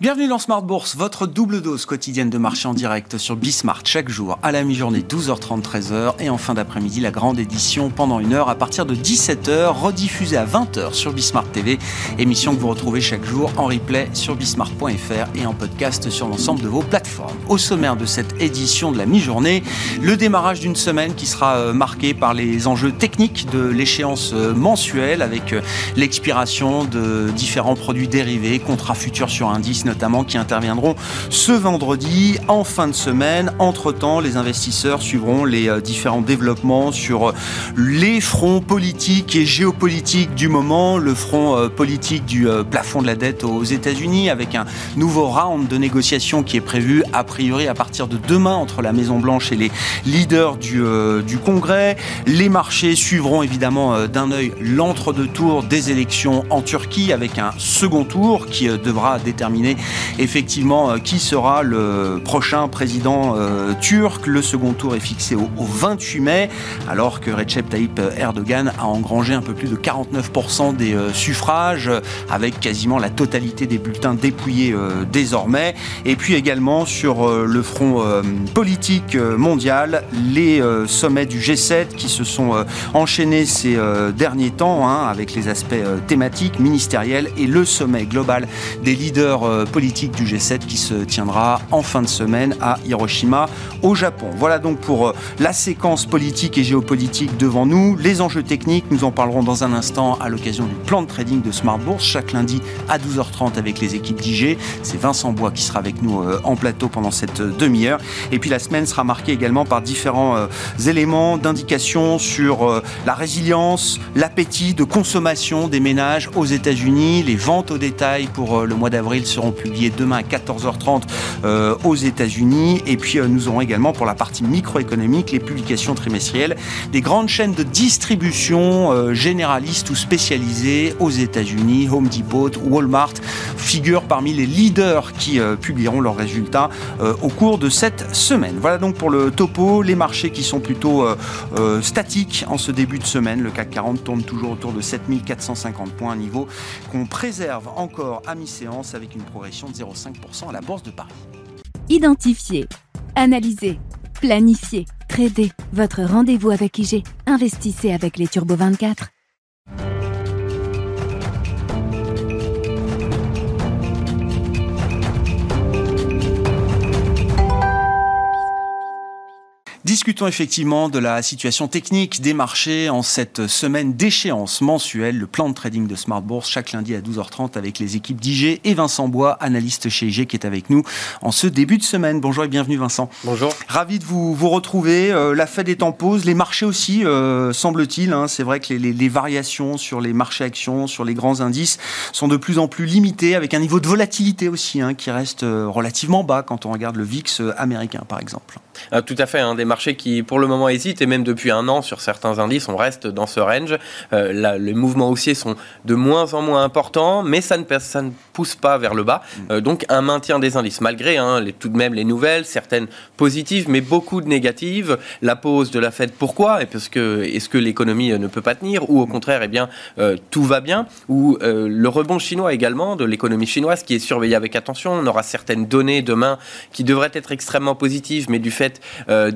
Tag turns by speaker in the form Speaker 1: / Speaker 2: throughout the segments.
Speaker 1: Bienvenue dans Smart Bourse, votre double dose quotidienne de marché en direct sur Bismart chaque jour à la mi-journée 12h30 13h et en fin d'après-midi la grande édition pendant une heure à partir de 17h rediffusée à 20h sur Bismart TV, émission que vous retrouvez chaque jour en replay sur bismart.fr et en podcast sur l'ensemble de vos plateformes. Au sommaire de cette édition de la mi-journée, le démarrage d'une semaine qui sera euh, marquée par les enjeux techniques de l'échéance euh, mensuelle avec euh, l'expiration de différents produits dérivés, contrats futurs sur indice notamment qui interviendront ce vendredi en fin de semaine. Entre-temps, les investisseurs suivront les euh, différents développements sur euh, les fronts politiques et géopolitiques du moment. Le front euh, politique du plafond de la dette aux États-Unis avec un nouveau round de négociations qui est prévu a priori à partir de demain entre la Maison-Blanche et les leaders du, du Congrès. Les marchés suivront évidemment d'un œil l'entre-deux tours des élections en Turquie avec un second tour qui devra déterminer effectivement euh, qui sera le prochain président euh, turc? Le second tour est fixé au, 28 mai, alors que Recep Tayyip Erdogan a engrangé un peu plus de 49% des euh, suffrages, avec quasiment la totalité des bulletins dépouillés désormais. Et puis également sur le front politique mondial, les sommets du G7 qui se sont enchaînés ces derniers temps, hein, avec les aspects thématiques, ministériels, et le sommet global des leaders politique du G7 qui se tiendra en fin de semaine à Hiroshima, au Japon. Voilà donc pour euh, la séquence politique et géopolitique devant nous. Les enjeux techniques, nous en parlerons dans un instant à l'occasion du plan de trading de Smart Bourse, chaque lundi à 12h30 avec les équipes d'IG. C'est Vincent Bois qui sera avec nous euh, en plateau pendant cette euh, demi-heure. Et puis la semaine sera marquée également par différents éléments d'indication sur la résilience, l'appétit de consommation des ménages aux États-Unis. Les ventes au détail pour le mois d'avril seront publié demain à 14h30 euh, aux États-Unis. Et puis euh, nous aurons également pour la partie microéconomique les publications trimestrielles des grandes chaînes de distribution euh, généralistes ou spécialisées aux États-Unis. Home Depot, Walmart figurent parmi les leaders qui publieront leurs résultats au cours de cette semaine. Voilà donc pour le topo, les marchés qui sont plutôt statiques en ce début de semaine. Le CAC 40 tourne toujours autour de 7450 points, un niveau qu'on préserve encore à mi-séance avec une progression de 0,5% à la Bourse de Paris.
Speaker 2: Identifier, analyser, planifier, trader. Votre rendez-vous avec IG. Investissez avec les Turbo 24.
Speaker 1: Discutons effectivement de la situation technique des marchés en cette semaine d'échéance mensuelle, le plan de trading de Smart Bourse chaque lundi à 12h30 avec les équipes d'IG et Vincent Bois, analyste chez IG qui est avec nous en ce début de semaine. Bonjour et bienvenue Vincent.
Speaker 3: Bonjour.
Speaker 1: Ravi de vous, vous retrouver. Euh, la Fed est en pause, les marchés aussi, euh, semble-t-il. Hein. C'est vrai que les, variations sur les marchés actions, sur les grands indices sont de plus en plus limitées avec un niveau de volatilité aussi hein, qui reste euh, relativement bas quand on regarde le VIX américain par exemple.
Speaker 3: Ah, tout à fait, hein, des marchés qui pour le moment hésitent et même depuis un an sur certains indices, on reste dans ce range. Euh, les mouvements haussiers sont de moins en moins importants, mais ça ne, ça ne pousse pas vers le bas. Mm. Euh, donc un maintien des indices, malgré hein, les, tout de même les nouvelles, certaines positives, mais beaucoup de négatives. La pause de la Fed, pourquoi? Et parce que est-ce que l'économie euh, ne peut pas tenir? Ou au contraire, eh bien, tout va bien? Ou le rebond chinois également, de l'économie chinoise, qui est surveillé avec attention. On aura certaines données demain qui devraient être extrêmement positives, mais du fait euh,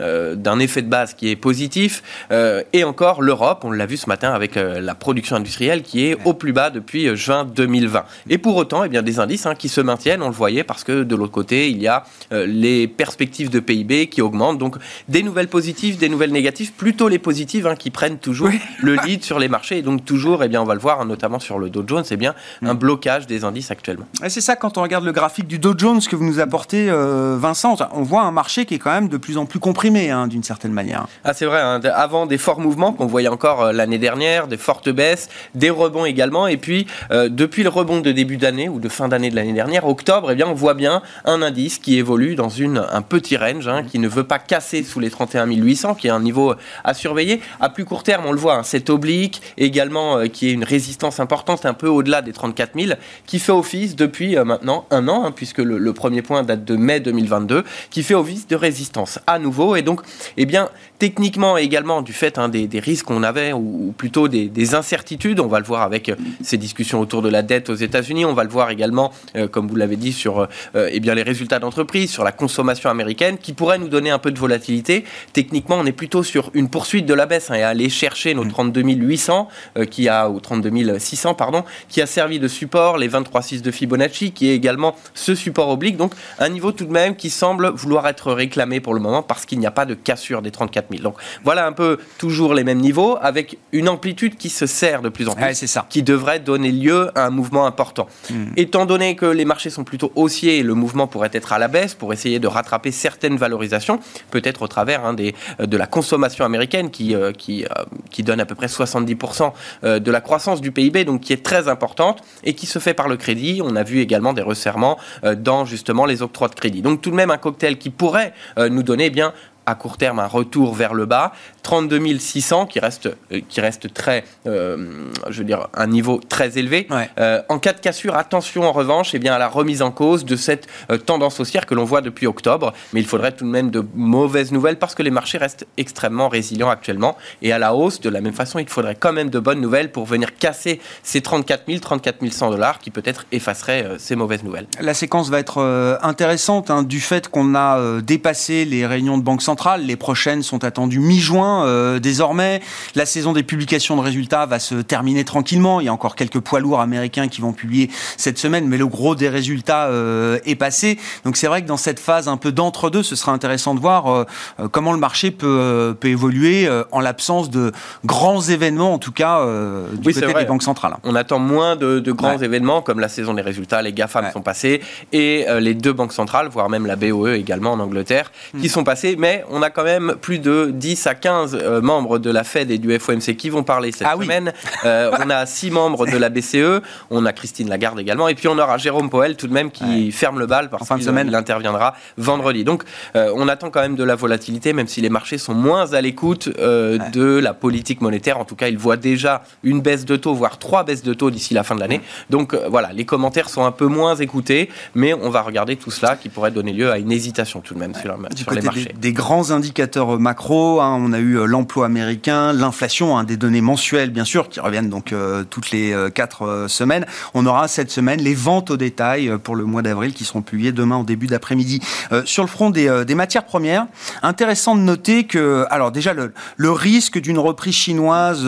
Speaker 3: euh, d'un effet de base qui est positif. Euh, et encore, l'Europe, on l'a vu ce matin avec la production industrielle qui est au plus bas depuis juin 2020. Et pour autant, eh bien, des indices hein, qui se maintiennent, on le voyait, parce que de l'autre côté, il y a les perspectives de PIB qui augmentent. Donc, des nouvelles positives, des nouvelles négatives, plutôt les positives hein, qui prennent toujours le lead sur les marchés. Et donc, toujours, eh bien, on va le voir, notamment sur le Dow Jones, c'est bien un mm. blocage des indices actuellement.
Speaker 1: C'est ça, quand on regarde le graphique du Dow Jones que vous nous apportez, Vincent, on voit un marché qui est quand même de plus en plus comprimé, hein, d'une certaine manière.
Speaker 3: Ah, c'est vrai, hein. avant des forts mouvements qu'on voyait encore euh, l'année dernière, des fortes baisses, des rebonds également, et puis euh, depuis le rebond de début d'année ou de fin d'année de l'année dernière, octobre, eh bien, on voit bien un indice qui évolue dans un petit range, hein, qui ne veut pas casser sous les 31 800, qui est un niveau à surveiller. À plus court terme, on le voit, cet oblique également euh, qui est une résistance importante, un peu au-delà des 34 000, qui fait office depuis maintenant un an, puisque le, le, premier point date de mai 2022, qui fait office de résistance à nouveau. Et donc, eh bien, techniquement également du fait hein, des, risques qu'on avait, ou, plutôt des, incertitudes, on va le voir avec euh, ces discussions autour de la dette aux États-Unis. On va le voir également, comme vous l'avez dit, sur eh bien, les résultats d'entreprise, sur la consommation américaine, qui pourrait nous donner un peu de volatilité. Techniquement, on est plutôt sur une poursuite de la baisse hein, et aller chercher nos 32 mm. 800, qui a, ou 32 600, pardon, qui a servi de support, les 23,6 de Fibonacci, qui est également ce support oblique. Donc, un niveau tout de même qui semble vouloir être réclamé pour le moment parce qu'il n'y a pas de cassure des 34 000. Donc, voilà un peu toujours les mêmes niveaux avec une amplitude qui se serre de plus en plus,
Speaker 1: ça.
Speaker 3: qui devrait donner lieu à un mouvement important. Hmm. Étant donné que les marchés sont plutôt haussiers, le mouvement pourrait être à la baisse pour essayer de rattraper certaines valorisations, peut-être au travers hein, des, euh, de la consommation américaine qui, euh, qui, euh, qui donne à peu près 70% de la croissance du PIB, donc qui est très importante et qui se fait par le crédit. On a vu également des resserrements dans justement les octrois de crédit. Donc tout de même un cocktail qui pourrait nous donner eh bien à court terme un retour vers le bas, 32 600 qui reste, euh, qui reste très, euh, je veux dire, un niveau très élevé. Euh, en cas de cassure, attention en revanche eh bien, à la remise en cause de cette tendance haussière que l'on voit depuis octobre. Mais il faudrait tout de même de mauvaises nouvelles parce que les marchés restent extrêmement résilients actuellement. Et à la hausse, de la même façon, il faudrait quand même de bonnes nouvelles pour venir casser ces 34 000, 34 100 dollars qui peut-être effaceraient ces mauvaises nouvelles.
Speaker 1: La séquence va être intéressante hein, du fait qu'on a dépassé les réunions de banque centrale. Les prochaines sont attendues mi-juin. Euh, désormais. La saison des publications de résultats va se terminer tranquillement. Il y a encore quelques poids lourds américains qui vont publier cette semaine, mais le gros des résultats euh, est passé. Donc c'est vrai que dans cette phase un peu d'entre-deux, ce sera intéressant de voir euh, comment le marché peut, peut évoluer en l'absence de grands événements, en tout cas du côté des banques centrales.
Speaker 3: On attend moins de, grands événements comme la saison des résultats, les GAFAM sont passés, et les deux banques centrales, voire même la BOE également en Angleterre, qui hmm. sont passées, mais on a quand même plus de 10 à 15 membres de la Fed et du FOMC qui vont parler cette ah semaine. Euh, on a six membres de la BCE, on a Christine Lagarde également, et puis on aura Jérôme Powell tout de même qui ferme le bal parce qu'il interviendra vendredi. Donc euh, on attend quand même de la volatilité, même si les marchés sont moins à l'écoute euh, de la politique monétaire. En tout cas, ils voient déjà une baisse de taux, voire trois baisses de taux d'ici la fin de l'année. Donc voilà, les commentaires sont un peu moins écoutés, mais on va regarder tout cela qui pourrait donner lieu à une hésitation tout de même sur, les marchés.
Speaker 1: Des, grands indicateurs macro, hein, on a eu l'emploi américain, l'inflation, hein, des données mensuelles bien sûr qui reviennent donc euh, toutes les euh, quatre euh, semaines. On aura cette semaine les ventes au détail pour le mois d'avril qui seront publiées demain au début d'après-midi. sur le front des, matières premières, intéressant de noter que alors déjà le, risque d'une reprise chinoise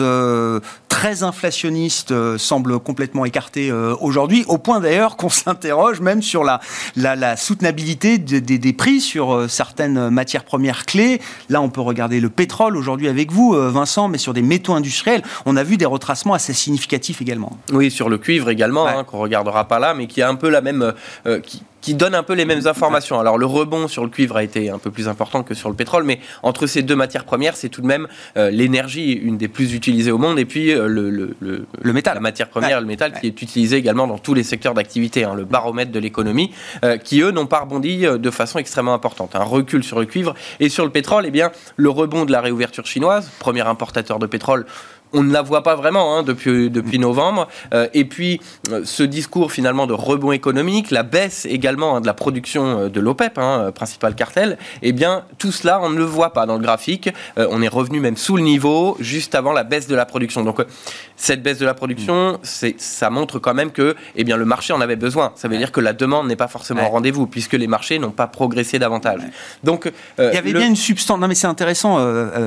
Speaker 1: très inflationniste semble complètement écarté aujourd'hui, au point d'ailleurs qu'on s'interroge même sur la soutenabilité des, des prix sur certaines matières premières clés. Là, on peut regarder le pétrole aujourd'hui avec vous, euh, Vincent, mais sur des métaux industriels, on a vu des retracements assez significatifs également.
Speaker 3: Oui, sur le cuivre également, hein, qu'on regardera pas là, mais qui a un peu la même, euh, qui, qui donne un peu les mêmes informations. Alors le rebond sur le cuivre a été un peu plus important que sur le pétrole, mais entre ces deux matières premières, c'est tout de même euh, l'énergie, une des plus utilisées au monde, et puis le, le, le, métal, la matière première, le métal, qui est utilisé également dans tous les secteurs d'activité, hein, le baromètre de l'économie, qui eux n'ont pas rebondi de façon extrêmement importante. Un recul sur le cuivre et sur le pétrole, eh bien le rebond de la réouverture chinoise, premier importateur de pétrole on ne la voit pas vraiment hein, depuis, depuis novembre. Euh, et puis, euh, ce discours finalement de rebond économique, la baisse également hein, de la production euh, de l'OPEP, hein, principal cartel, eh bien, tout cela, on ne le voit pas dans le graphique. on est revenu même sous le niveau, juste avant la baisse de la production. Donc, cette baisse de la production, ça montre quand même que eh bien, le marché en avait besoin. Ça veut dire que la demande n'est pas forcément au rendez-vous, puisque les marchés n'ont pas progressé davantage.
Speaker 1: Donc, Il y avait bien une substance. Non, mais c'est intéressant,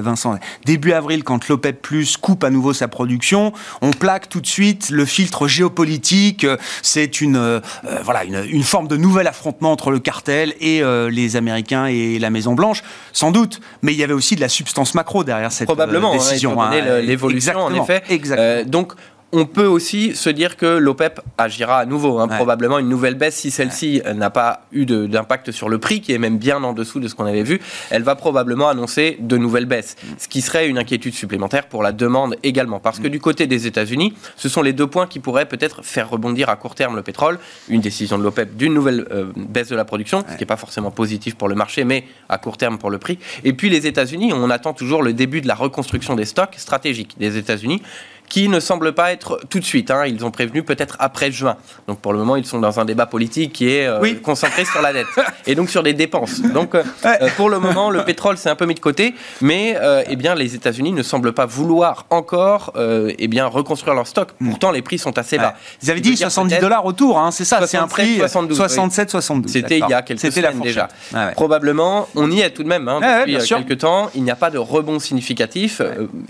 Speaker 1: Vincent. Début avril, quand l'OPEP Plus coupe à nouveau sa production, on plaque tout de suite le filtre géopolitique. C'est une, euh, voilà, une, forme de nouvel affrontement entre le cartel et euh, les Américains et la Maison Blanche, sans doute. Mais il y avait aussi de la substance macro derrière cette
Speaker 3: Probablement,
Speaker 1: euh, décision.
Speaker 3: Hein, l'évolution, en effet.
Speaker 1: Exactement.
Speaker 3: donc on peut aussi se dire que l'OPEP agira à nouveau, hein, probablement une nouvelle baisse si celle-ci n'a pas eu d'impact sur le prix, qui est même bien en dessous de ce qu'on avait vu. Elle va probablement annoncer de nouvelles baisses, mm. ce qui serait une inquiétude supplémentaire pour la demande également. Parce que mm. du côté des États-Unis, ce sont les deux points qui pourraient peut-être faire rebondir à court terme le pétrole. Une décision de l'OPEP d'une nouvelle euh, baisse de la production, ce qui n'est pas forcément positif pour le marché, mais à court terme pour le prix. Et puis les États-Unis, on attend toujours le début de la reconstruction des stocks stratégiques des États-Unis qui ne semble pas être tout de suite. Hein. Ils ont prévenu peut-être après juin. Donc pour le moment, ils sont dans un débat politique qui est euh, concentré sur la dette et donc sur les dépenses. Donc euh, euh, pour le moment, le pétrole s'est un peu mis de côté, mais eh bien les États-Unis ne semblent pas vouloir encore eh bien reconstruire leur stock. Hmm. Pourtant, les prix sont assez bas.
Speaker 1: Ils avaient dit 70 dollars autour, hein, c'est ça, c'est un prix 67, 72.
Speaker 3: C'était il y a quelques semaines déjà. Ah Probablement, on y est tout de même hein, depuis quelques temps. Il n'y a pas de rebond significatif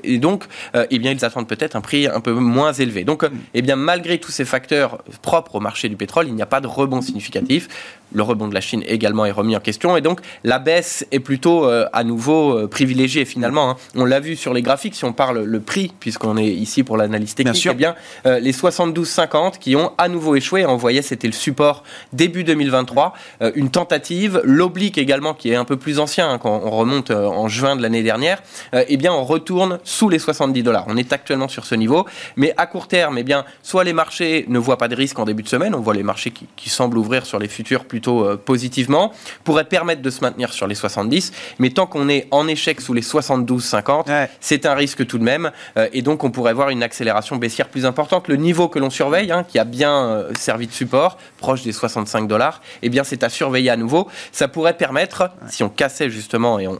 Speaker 3: et donc, eh bien, ils attendent peut-être un prix un peu moins élevé. Donc, hmm. eh bien, malgré tous ces facteurs propres au marché du pétrole, il n'y a pas de rebond significatif. Le rebond de la Chine également est remis en question et donc la baisse est plutôt euh, à nouveau euh, privilégiée finalement. Hein. On l'a vu sur les graphiques, si on parle le prix, puisqu'on est ici pour l'analyse technique, bien, eh bien euh, les 72,50 qui ont à nouveau échoué, on voyait c'était le support début 2023, une tentative, l'oblique également qui est un peu plus ancien hein, quand on remonte en juin de l'année dernière, eh bien on retourne sous les 70 dollars. On est actuellement sur ce niveau, mais à court terme, eh bien soit les marchés ne voient pas de risque en début de semaine, on voit les marchés qui, qui semblent ouvrir sur les futurs plus plutôt euh, positivement, pourrait permettre de se maintenir sur les 70. Mais tant qu'on est en échec sous les 72-50, c'est un risque tout de même. Euh, et donc, on pourrait voir une accélération baissière plus importante. Le niveau que l'on surveille, hein, qui a bien euh, servi de support, proche des 65 dollars, eh bien, c'est à surveiller à nouveau. Ça pourrait permettre, si on cassait justement et on,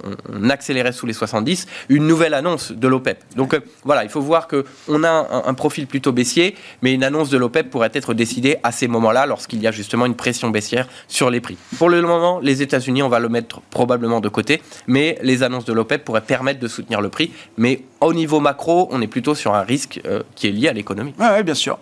Speaker 3: accélérait sous les 70, une nouvelle annonce de l'OPEP. Donc, voilà, il faut voir qu'on a un, un profil plutôt baissier, mais une annonce de l'OPEP pourrait être décidée à ces moments-là, lorsqu'il y a justement une pression baissière sur les prix. Pour le moment, les États-Unis, on va le mettre probablement de côté, mais les annonces de l'OPEP pourraient permettre de soutenir le prix. Mais au niveau macro, on est plutôt sur un risque euh, qui est lié à l'économie.
Speaker 1: Oui, bien sûr.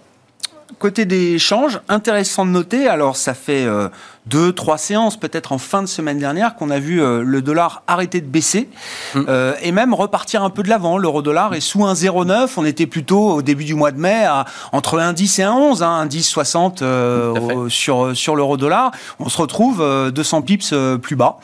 Speaker 1: Côté des changes, intéressant de noter, alors ça fait euh, deux, trois séances peut-être en fin de semaine dernière qu'on a vu euh, le dollar arrêter de baisser mm. euh, et même repartir un peu de l'avant. L'euro-dollar est sous 1,09. On était plutôt au début du mois de mai à entre 1,10 et 1,11, hein, 1,10,60 sur, sur l'euro-dollar. On se retrouve 200 pips plus bas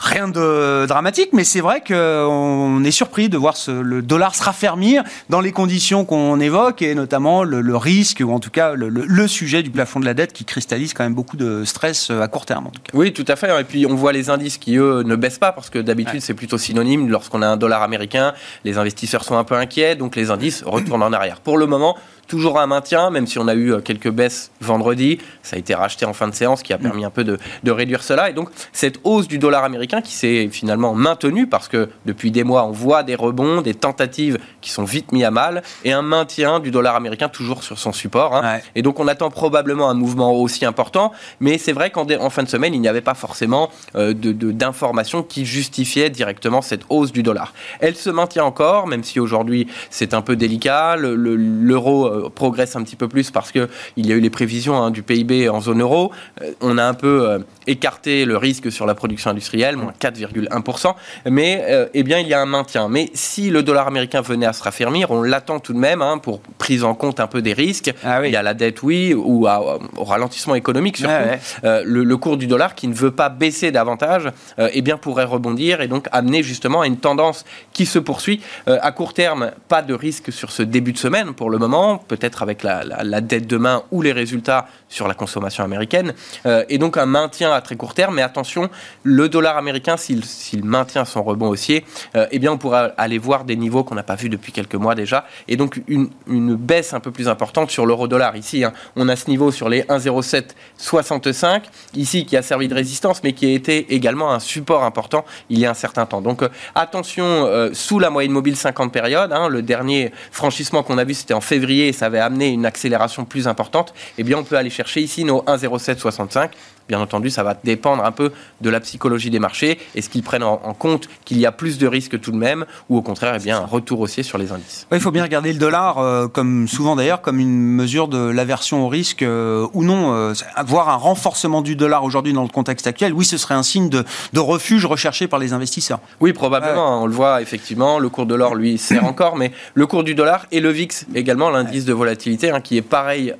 Speaker 1: rien de dramatique, mais c'est vrai qu'on est surpris de voir le dollar se raffermir dans les conditions qu'on évoque, et notamment le, risque, ou en tout cas le, sujet du plafond de la dette qui cristallise quand même beaucoup de stress euh, à court terme. En tout cas.
Speaker 3: Oui, tout à fait. Et puis on voit les indices qui, eux, ne baissent pas, parce que d'habitude c'est plutôt synonyme. Lorsqu'on a un dollar américain, les investisseurs sont un peu inquiets, donc les indices retournent en arrière. Pour le moment, toujours un maintien, même si on a eu euh, quelques baisses vendredi. Ça a été racheté en fin de séance, qui a permis un peu de, réduire cela. Et donc, cette hausse du dollar américain qui s'est finalement maintenue, parce que depuis des mois, on voit des rebonds, des tentatives qui sont vite mis à mal, et un maintien du dollar américain toujours sur son support. Hein. Et donc, on attend probablement un mouvement aussi important. Mais c'est vrai qu'en en fin de semaine, il n'y avait pas forcément euh, d'informations qui justifiaient directement cette hausse du dollar. Elle se maintient encore, même si aujourd'hui c'est un peu délicat. L'euro euh, progresse un petit peu plus parce qu'il y a eu les prévisions hein, du PIB en zone euro. Euh, on a un peu euh, écarté le risque sur la production industrielle, moins 4,1%, mais eh bien, il y a un maintien. Mais si le dollar américain venait à se raffermir, on l'attend tout de même hein, pour prise en compte un peu des risques. Ah il y a la dette, oui, ou au ralentissement économique surtout. le, cours du dollar qui ne veut pas baisser davantage, eh bien, pourrait rebondir et donc amener justement à une tendance qui se poursuit. à court terme, pas de risque sur ce début de semaine pour le moment peut-être avec la, dette de main ou les résultats sur la consommation américaine, euh, et donc un maintien à très court terme. Mais attention, le dollar américain, s'il maintient son rebond haussier, euh, eh bien on pourra aller voir des niveaux qu'on n'a pas vus depuis quelques mois déjà, et donc une, baisse un peu plus importante sur l'euro-dollar. Ici, hein, on a ce niveau sur les 1,0765, ici qui a servi de résistance, mais qui a été également un support important il y a un certain temps. Donc euh, attention, sous la moyenne mobile 50 périodes, hein, le dernier franchissement qu'on a vu c'était en février ça avait amené une accélération plus importante, eh bien on peut aller chercher ici nos 1,0765 Bien entendu, ça va dépendre un peu de la psychologie des marchés. Est-ce qu'ils prennent en, compte qu'il y a plus de risques tout de même ou au contraire, eh bien, un retour haussier sur les indices
Speaker 1: Il faut bien regarder le dollar, euh, comme souvent d'ailleurs, comme une mesure de l'aversion au risque euh, ou non. Euh, avoir un renforcement du dollar aujourd'hui dans le contexte actuel, oui, ce serait un signe de, refuge recherché par les investisseurs.
Speaker 3: Oui, probablement. On le voit effectivement. Le cours de l'or, lui, sert encore, mais le cours du dollar et le VIX également, l'indice de volatilité, hein, qui est pareil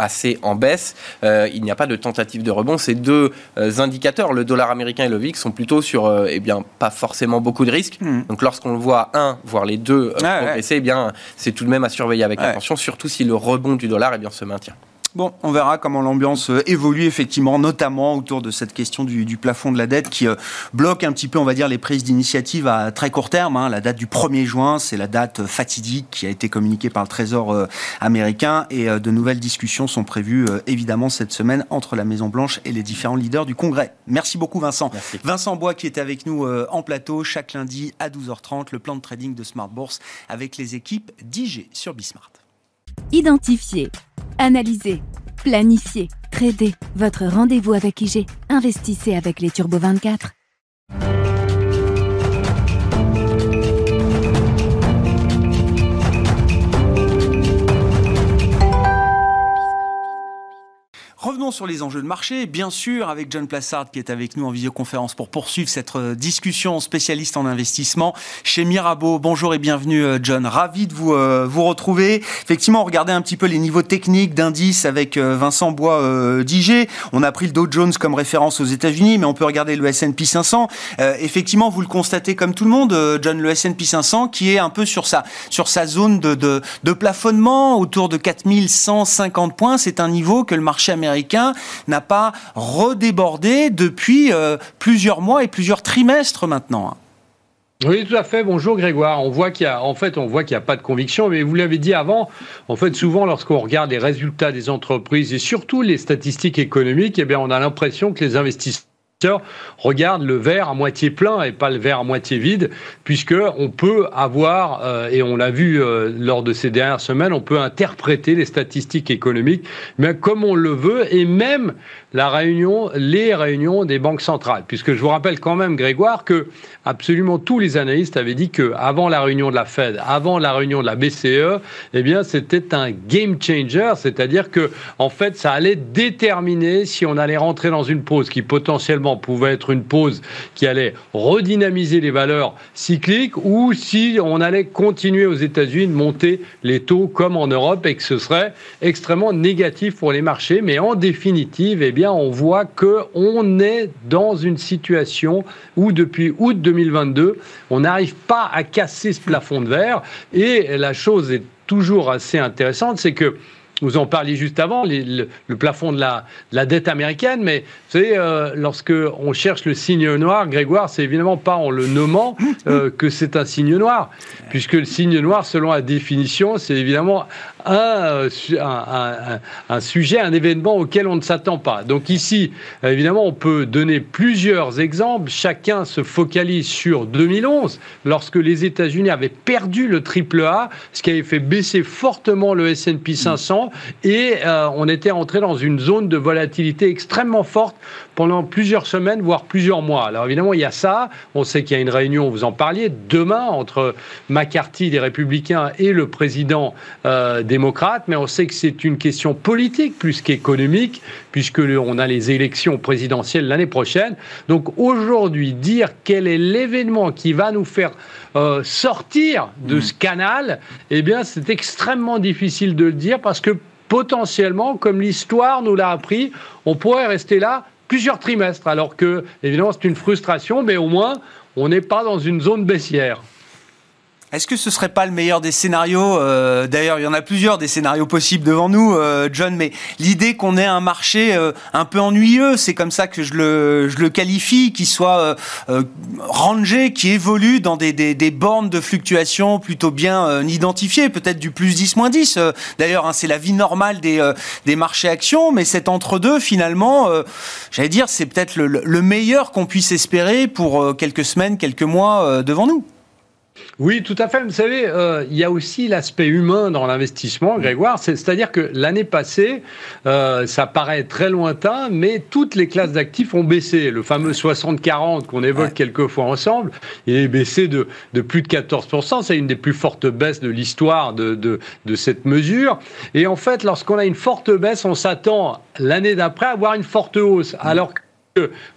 Speaker 3: assez en baisse. Euh, il n'y a pas de tentative de rebond. Ces deux euh, indicateurs, le dollar américain et le VIX, sont plutôt sur, euh, eh bien, pas forcément beaucoup de risques. Hmm. Donc, lorsqu'on le voit un, voire les deux progresser, eh bien, c'est tout de même à surveiller avec attention, surtout si le rebond du dollar, eh bien, se maintient.
Speaker 1: Bon, on verra comment l'ambiance euh, évolue effectivement, notamment autour de cette question du, plafond de la dette qui euh, bloque un petit peu, on va dire, les prises d'initiative à très court terme. Hein. La date du 1er juin, c'est la date fatidique qui a été communiquée par le Trésor euh, américain et de nouvelles discussions sont prévues évidemment cette semaine entre la Maison Blanche et les différents leaders du Congrès. Merci beaucoup Vincent. Vincent Bois qui était avec nous en plateau chaque lundi à 12h30, le plan de trading de Smart Bourse avec les équipes d'IG sur Bismart.
Speaker 2: Identifier, analyser, planifier, trader. Votre rendez-vous avec IG. Investissez avec les Turbo 24.
Speaker 1: Sur les enjeux de marché, bien sûr, avec John Plassard qui est avec nous en visioconférence pour poursuivre cette euh, discussion spécialiste en investissement chez Mirabeau. Bonjour et bienvenue euh, John, ravi de vous, euh, vous retrouver. Effectivement, regardez un petit peu les niveaux techniques d'indices avec Vincent Bois d'IG. On a pris le Dow Jones comme référence aux États-Unis, mais on peut regarder le S&P 500. effectivement, vous le constatez comme tout le monde, John, le S&P 500 qui est un peu sur sa, sur sa zone de, de, de plafonnement autour de 4150 points. C'est un niveau que le marché américain n'a pas redébordé depuis euh, plusieurs mois et plusieurs trimestres maintenant.
Speaker 4: Oui, tout à fait. Bonjour Grégoire. On voit qu'il n'y a pas de conviction, mais vous l'avez dit avant. En fait, souvent, lorsqu'on regarde les résultats des entreprises et surtout les statistiques économiques, eh on a l'impression que les investisseurs regarde le verre à moitié plein et pas le verre à moitié vide, puisque on peut avoir, euh, et on l'a vu euh, lors de ces dernières semaines, on peut interpréter les statistiques économiques, mais comme on le veut, et même la réunion, les réunions des banques centrales, puisque je vous rappelle quand même, Grégoire, que absolument tous les analystes avaient dit que avant la réunion de la Fed, avant la réunion de la BCE, eh bien, c'était un game changer, c'est-à-dire que, en fait, ça allait déterminer si on allait rentrer dans une pause qui potentiellement pouvait être une pause qui allait redynamiser les valeurs cycliques ou si on allait continuer aux États-Unis de monter les taux comme en Europe et que ce serait extrêmement négatif pour les marchés. Mais en définitive, eh bien, on voit qu'on est dans une situation où depuis août 2022, on n'arrive pas à casser ce plafond de verre. Et la chose est toujours assez intéressante, c'est que vous en parliez juste avant, le, plafond de la, la, dette américaine, mais vous savez, euh, lorsque on cherche le signe noir, Grégoire, c'est évidemment pas en le nommant euh, que c'est un signe noir, puisque le signe noir, selon la définition, c'est évidemment un, un, un, sujet, un événement auquel on ne s'attend pas. Donc ici, évidemment, on peut donner plusieurs exemples. Chacun se focalise sur 2011, lorsque les États-Unis avaient perdu le triple A, ce qui avait fait baisser fortement le S&P 500, et euh, on était entré dans une zone de volatilité extrêmement forte pendant plusieurs semaines, voire plusieurs mois. Alors évidemment, il y a ça. On sait qu'il y a une réunion, vous en parliez, demain entre McCarthy des Républicains et le président euh, démocrate, mais on sait que c'est une question politique plus qu'économique, puisque on a les élections présidentielles l'année prochaine. Donc aujourd'hui, dire quel est l'événement qui va nous faire euh, sortir de mmh. ce canal, eh bien, c'est extrêmement difficile de le dire parce que potentiellement, comme l'histoire nous l'a appris, on pourrait rester là plusieurs trimestres, alors que, évidemment, c'est une frustration, mais au moins, on n'est pas dans une zone baissière.
Speaker 1: Est-ce que ce serait pas le meilleur des scénarios euh, D'ailleurs, il y en a plusieurs des scénarios possibles devant nous, euh, John. Mais l'idée qu'on ait un marché euh, un peu ennuyeux, c'est comme ça que je le, je le qualifie, qui soit rangé, qui évolue dans des, des, des, bornes de fluctuation plutôt bien identifiées, peut-être du plus 10, moins 10. D'ailleurs, hein, c'est la vie normale des, des marchés actions, mais cet entre-deux, finalement, j'allais dire, c'est peut-être le, le meilleur qu'on puisse espérer pour quelques semaines, quelques mois devant nous.
Speaker 4: Oui, tout à fait. Vous savez, euh, il y a aussi l'aspect humain dans l'investissement, Grégoire. C'est-à-dire que l'année passée, euh, ça paraît très lointain, mais toutes les classes d'actifs ont baissé. Le fameux 60-40 qu'on évoque quelques fois ensemble, il est baissé de, plus de 14%. C'est une des plus fortes baisses de l'histoire de, de, cette mesure. Et en fait, lorsqu'on a une forte baisse, on s'attend l'année d'après à avoir une forte hausse. Alors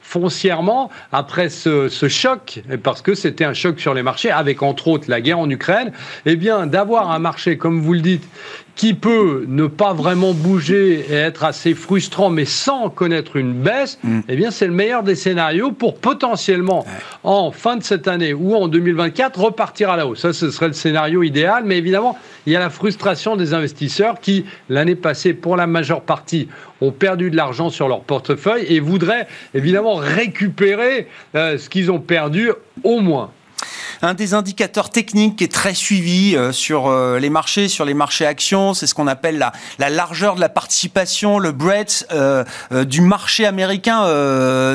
Speaker 4: foncièrement, après ce, choc, parce que c'était un choc sur les marchés, avec entre autres la guerre en Ukraine, eh bien, d'avoir un marché, comme vous le dites, qui peut ne pas vraiment bouger et être assez frustrant, mais sans connaître une baisse, mm. eh bien, c'est le meilleur des scénarios pour potentiellement, en fin de cette année ou en 2024, repartir à la hausse. Ça, ce serait le scénario idéal, mais évidemment, il y a la frustration des investisseurs qui, l'année passée, pour la majeure partie, ont perdu de l'argent sur leur portefeuille et voudraient évidemment récupérer euh, ce qu'ils ont perdu au moins
Speaker 1: un des indicateurs techniques qui est très suivi euh, sur euh, les marchés, sur les marchés actions, c'est ce qu'on appelle la, la, largeur de la participation, le breadth euh, du marché américain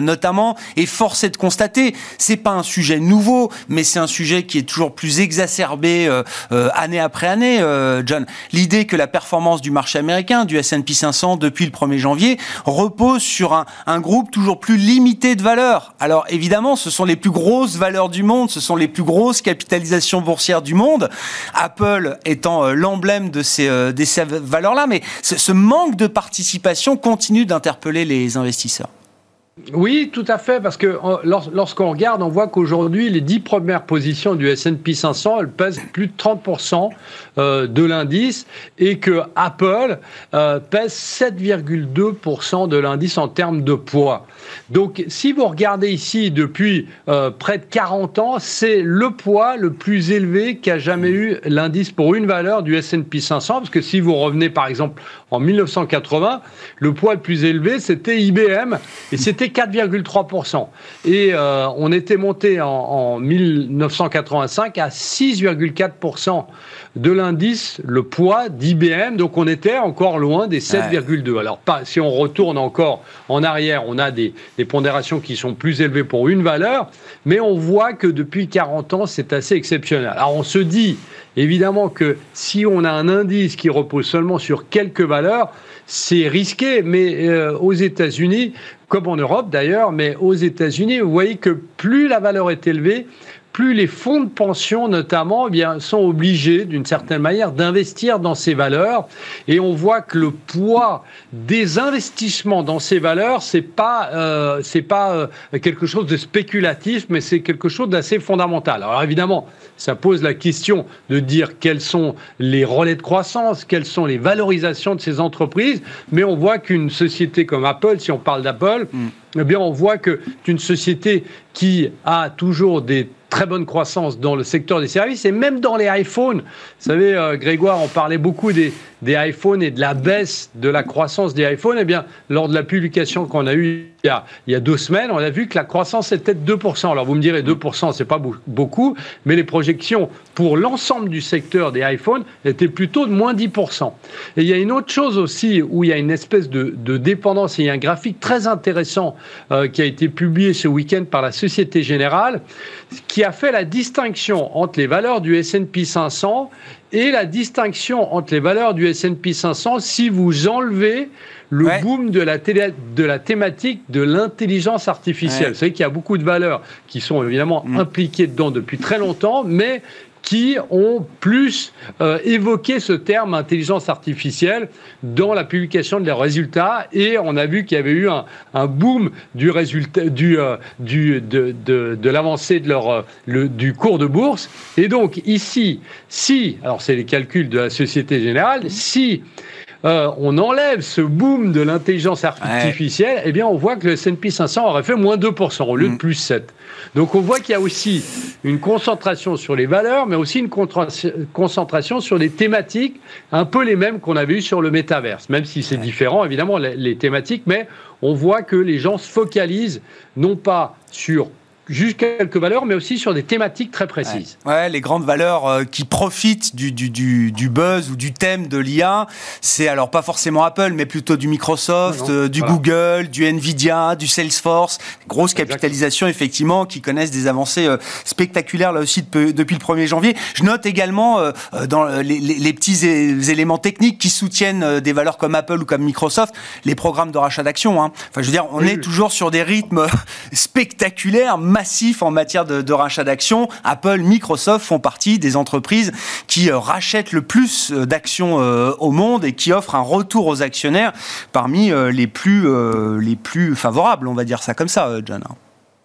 Speaker 1: notamment. Et force est de constater, c'est pas un sujet nouveau, mais c'est un sujet qui est toujours plus exacerbé année après année. John, l'idée que la performance du marché américain, du S&P 500 depuis le 1er janvier, repose sur un, un groupe toujours plus limité de valeurs. Alors évidemment, ce sont les plus grosses valeurs du monde, ce sont les plus grosse capitalisation boursière du monde, Apple étant euh, l'emblème de ces, euh, ces valeurs-là. Mais ce manque de participation continue d'interpeller les investisseurs.
Speaker 4: Oui, tout à fait, parce que lorsqu'on regarde, on voit qu'aujourd'hui, les dix premières positions du S&P 500, elles pèsent plus de 30% euh, de l'indice, et que Apple euh, pèse 7,2% de l'indice en termes de poids. Donc, si vous regardez ici depuis euh, près de 40 ans, c'est le poids le plus élevé qu'a jamais eu l'indice pour une valeur du S&P 500, parce que si vous revenez par exemple en 1980, le poids le plus élevé, c'était IBM, et c'était 4,3%. Et euh, on était monté en, 1985 à 6,4% de l'indice, le poids d'IBM. Donc on était encore loin des 7,2. Alors pas, si on retourne encore en arrière, on a des, des, pondérations qui sont plus élevées pour une valeur, mais on voit que depuis 40 ans, c'est assez exceptionnel. Alors on se dit évidemment que si on a un indice qui repose seulement sur quelques valeurs, c'est risqué, mais euh, aux États-Unis, comme en Europe d'ailleurs, mais aux États-Unis, vous voyez que plus la valeur est élevée, plus les fonds de pension, notamment, eh bien, sont obligés, d'une certaine manière, d'investir dans ces valeurs. Et on voit que le poids des investissements dans ces valeurs, c'est pas, euh, c'est pas euh, quelque chose de spéculatif, mais c'est quelque chose d'assez fondamental. Alors évidemment, ça pose la question de dire quels sont les relais de croissance, quelles sont les valorisations de ces entreprises. Mais on voit qu'une société comme Apple, si on parle d'Apple, mm. eh bien, on voit que c'est une société qui a toujours des très bonne croissance dans le secteur des services et même dans les iPhones. Vous savez, euh, Grégoire, on parlait beaucoup des, des iPhones et de la baisse de la croissance des iPhones. Eh bien, lors de la publication qu'on a eue il y a, deux semaines, on a vu que la croissance était de 2%. Alors vous me direz 2%, c'est pas beaucoup, mais les projections pour l'ensemble du secteur des iPhones étaient plutôt de moins 10%. Et il y a une autre chose aussi où il y a une espèce de, de dépendance. Et il y a un graphique très intéressant euh, qui a été publié ce week-end par la Société Générale qui a fait la distinction entre les valeurs du S&P 500 et la distinction entre les valeurs du S&P 500 si vous enlevez le boom de la, de la thématique de l'intelligence artificielle. Vous savez qu'il y a beaucoup de valeurs qui sont évidemment mm. impliquées dedans depuis très longtemps, mais qui ont plus euh, évoqué ce terme intelligence artificielle dans la publication de leurs résultats. Et on a vu qu'il y avait eu un, boom du résultat du, euh, du de, de, de l'avancée de leur euh, le, du cours de bourse. Et donc ici si alors c'est les calculs de la Société Générale si on enlève ce boom de l'intelligence artificielle, eh bien, on voit que le S&P 500 aurait fait moins 2% au lieu de mm. plus 7. Donc on voit qu'il y a aussi une concentration sur les valeurs, mais aussi une concentration sur des thématiques un peu les mêmes qu'on avait eues sur le métaverse, même si c'est différent évidemment les, thématiques, mais on voit que les gens se focalisent non pas sur juste quelques valeurs, mais aussi sur des thématiques très précises.
Speaker 1: Ouais, les grandes valeurs euh, qui profitent du, du, du, buzz ou du thème de l'IA, c'est alors pas forcément Apple, mais plutôt du Microsoft, euh, du Google, du Nvidia, du Salesforce. Grosse capitalisation, effectivement, qui connaissent des avancées euh, spectaculaires là aussi depuis le 1er janvier. Je note également dans les, les, petits éléments techniques qui soutiennent des valeurs comme Apple ou comme Microsoft, les programmes de rachat d'actions. Hein. Enfin, je veux dire, on est toujours sur des rythmes spectaculaires, massif en matière de, rachat d'actions. Apple, Microsoft font partie des entreprises qui rachètent le plus d'actions au monde et qui offrent un retour aux actionnaires parmi les plus les plus favorables, on va dire ça comme ça, John.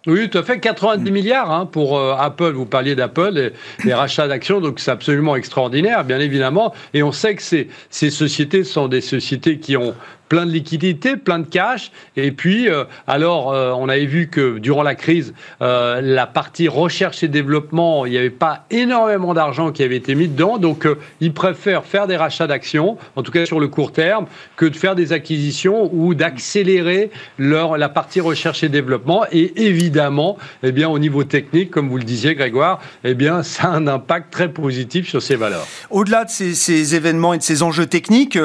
Speaker 4: Oui, tout à fait. 90 milliards hein, pour euh, Apple. Vous parliez d'Apple, les, rachats d'actions, donc c'est absolument extraordinaire, bien évidemment. Et on sait que ces, ces sociétés sont des sociétés qui ont plein de liquidités, plein de cash. Et puis, euh, alors, euh, on avait vu que durant la crise, euh, la partie recherche et développement, il n'y avait pas énormément d'argent qui avait été mis dedans. Donc, ils préfèrent faire des rachats d'actions, en tout cas sur le court terme, que de faire des acquisitions ou d'accélérer leur la partie recherche et développement. Et évidemment, eh bien, au niveau technique, comme vous le disiez, Grégoire, eh bien, ça a un impact très positif sur ces valeurs.
Speaker 1: Au-delà de ces, ces, événements et de ces enjeux techniques,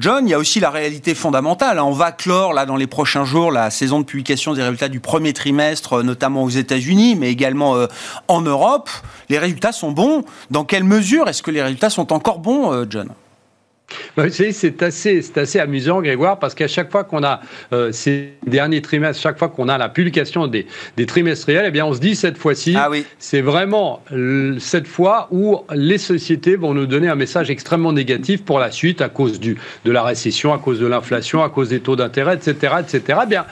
Speaker 1: John, il y a aussi la réalité fondamentale. Hein. On va clore là dans les prochains jours la saison de publication des résultats du premier trimestre, euh, notamment aux États-Unis, mais également euh, en Europe. Les résultats sont bons. Dans quelle mesure est-ce que les résultats sont encore bons, euh, John?
Speaker 4: Bah, c'est assez, assez amusant, Grégoire, parce qu'à chaque fois qu'on a ces derniers trimestres, chaque fois qu'on a la publication des, des trimestriels, eh bien, on se dit cette fois-ci, ah oui. c'est vraiment cette fois où les sociétés vont nous donner un message extrêmement négatif pour la suite à cause du, de la récession, à cause de l'inflation, à cause des taux d'intérêt, etc., etc. Eh bien,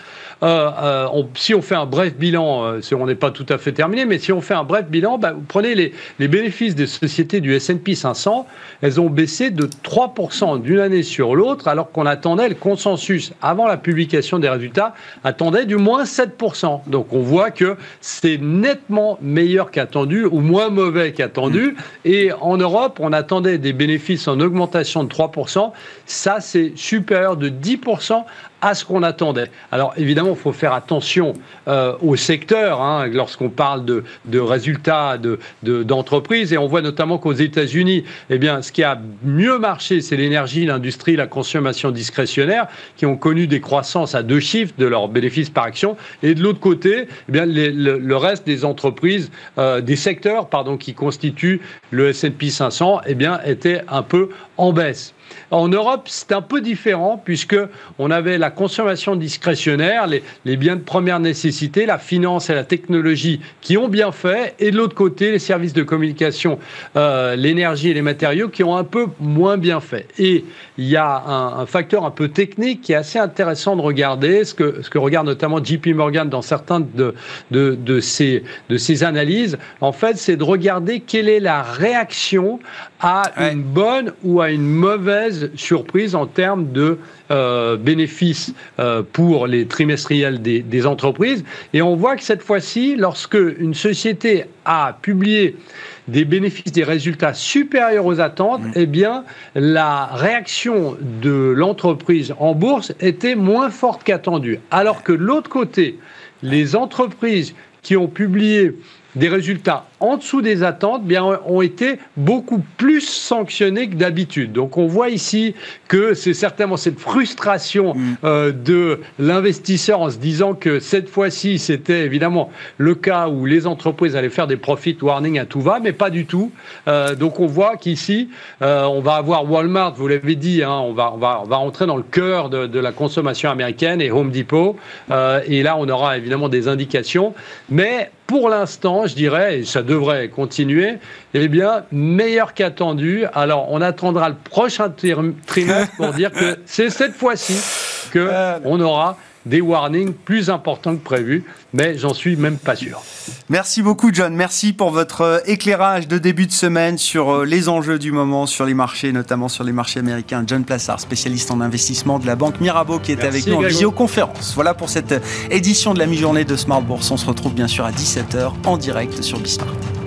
Speaker 4: euh, euh, si on fait un bref bilan, euh, on n'est pas tout à fait terminé, mais si on fait un bref bilan, bah, vous prenez les, les, bénéfices des sociétés du S&P 500, elles ont baissé de 3% d'une année sur l'autre, alors qu'on attendait le consensus avant la publication des résultats attendait du moins 7%. Donc on voit que c'est nettement meilleur qu'attendu ou moins mauvais qu'attendu. Et en Europe, on attendait des bénéfices en augmentation de 3%. Ça, c'est supérieur de 10% à ce qu'on attendait. Alors évidemment, il faut faire attention euh, au secteur hein, lorsqu'on parle de, résultats d'entreprises. De, et on voit notamment qu'aux États-Unis, eh bien, ce qui a mieux marché, c'est l'énergie, l'industrie, la consommation discrétionnaire, qui ont connu des croissances à deux chiffres de leurs bénéfices par action. Et de l'autre côté, eh bien, le, reste des entreprises, euh, des secteurs pardon, qui constituent le S&P 500, eh bien, était un peu en baisse. En Europe, c'est un peu différent puisque on avait la consommation discrétionnaire, les, biens de première nécessité, la finance et la technologie qui ont bien fait, et de l'autre côté, les services de communication, euh, l'énergie et les matériaux qui ont un peu moins bien fait. Et il y a un, facteur un peu technique qui est assez intéressant de regarder, ce que, ce que regarde notamment JP Morgan dans certains de, de, de, ses, de ses analyses. En fait, c'est de regarder quelle est la réaction à une bonne ou à une mauvaise surprise en termes de euh, bénéfices euh, pour les trimestriels des, des, entreprises. Et on voit que cette fois-ci, lorsque une société a publié des bénéfices, des résultats supérieurs aux attentes, mm. eh bien, la réaction de l'entreprise en bourse était moins forte qu'attendue. Alors que de l'autre côté, les entreprises qui ont publié des résultats en dessous des attentes bien, ont été beaucoup plus sanctionnés que d'habitude. Donc on voit ici que c'est certainement cette frustration mm. euh, de l'investisseur en se disant que cette fois-ci c'était évidemment le cas où les entreprises allaient faire des profit warning à tout va, mais pas du tout. Euh, donc on voit qu'ici euh, on va avoir Walmart, vous l'avez dit, hein, on, va, on, va, on va rentrer dans le cœur de, de la consommation américaine et Home Depot. et là on aura évidemment des indications. Mais pour l'instant, je dirais, et ça devrait continuer, eh bien, meilleur qu'attendu. Alors, on attendra le prochain trimestre pour dire que c'est cette fois-ci qu'on euh, aura des warnings plus importants que prévu, mais j'en suis même pas sûr.
Speaker 1: Merci beaucoup John, merci pour votre euh, éclairage de début de semaine sur euh, les enjeux du moment, sur les marchés, notamment sur les marchés américains. John Plassard, spécialiste en investissement de la banque Mirabeau, qui est avec nous en visioconférence. Voilà pour cette édition de la mi-journée de Smart Bourse. On se retrouve bien sûr à 17h en direct sur Bismart.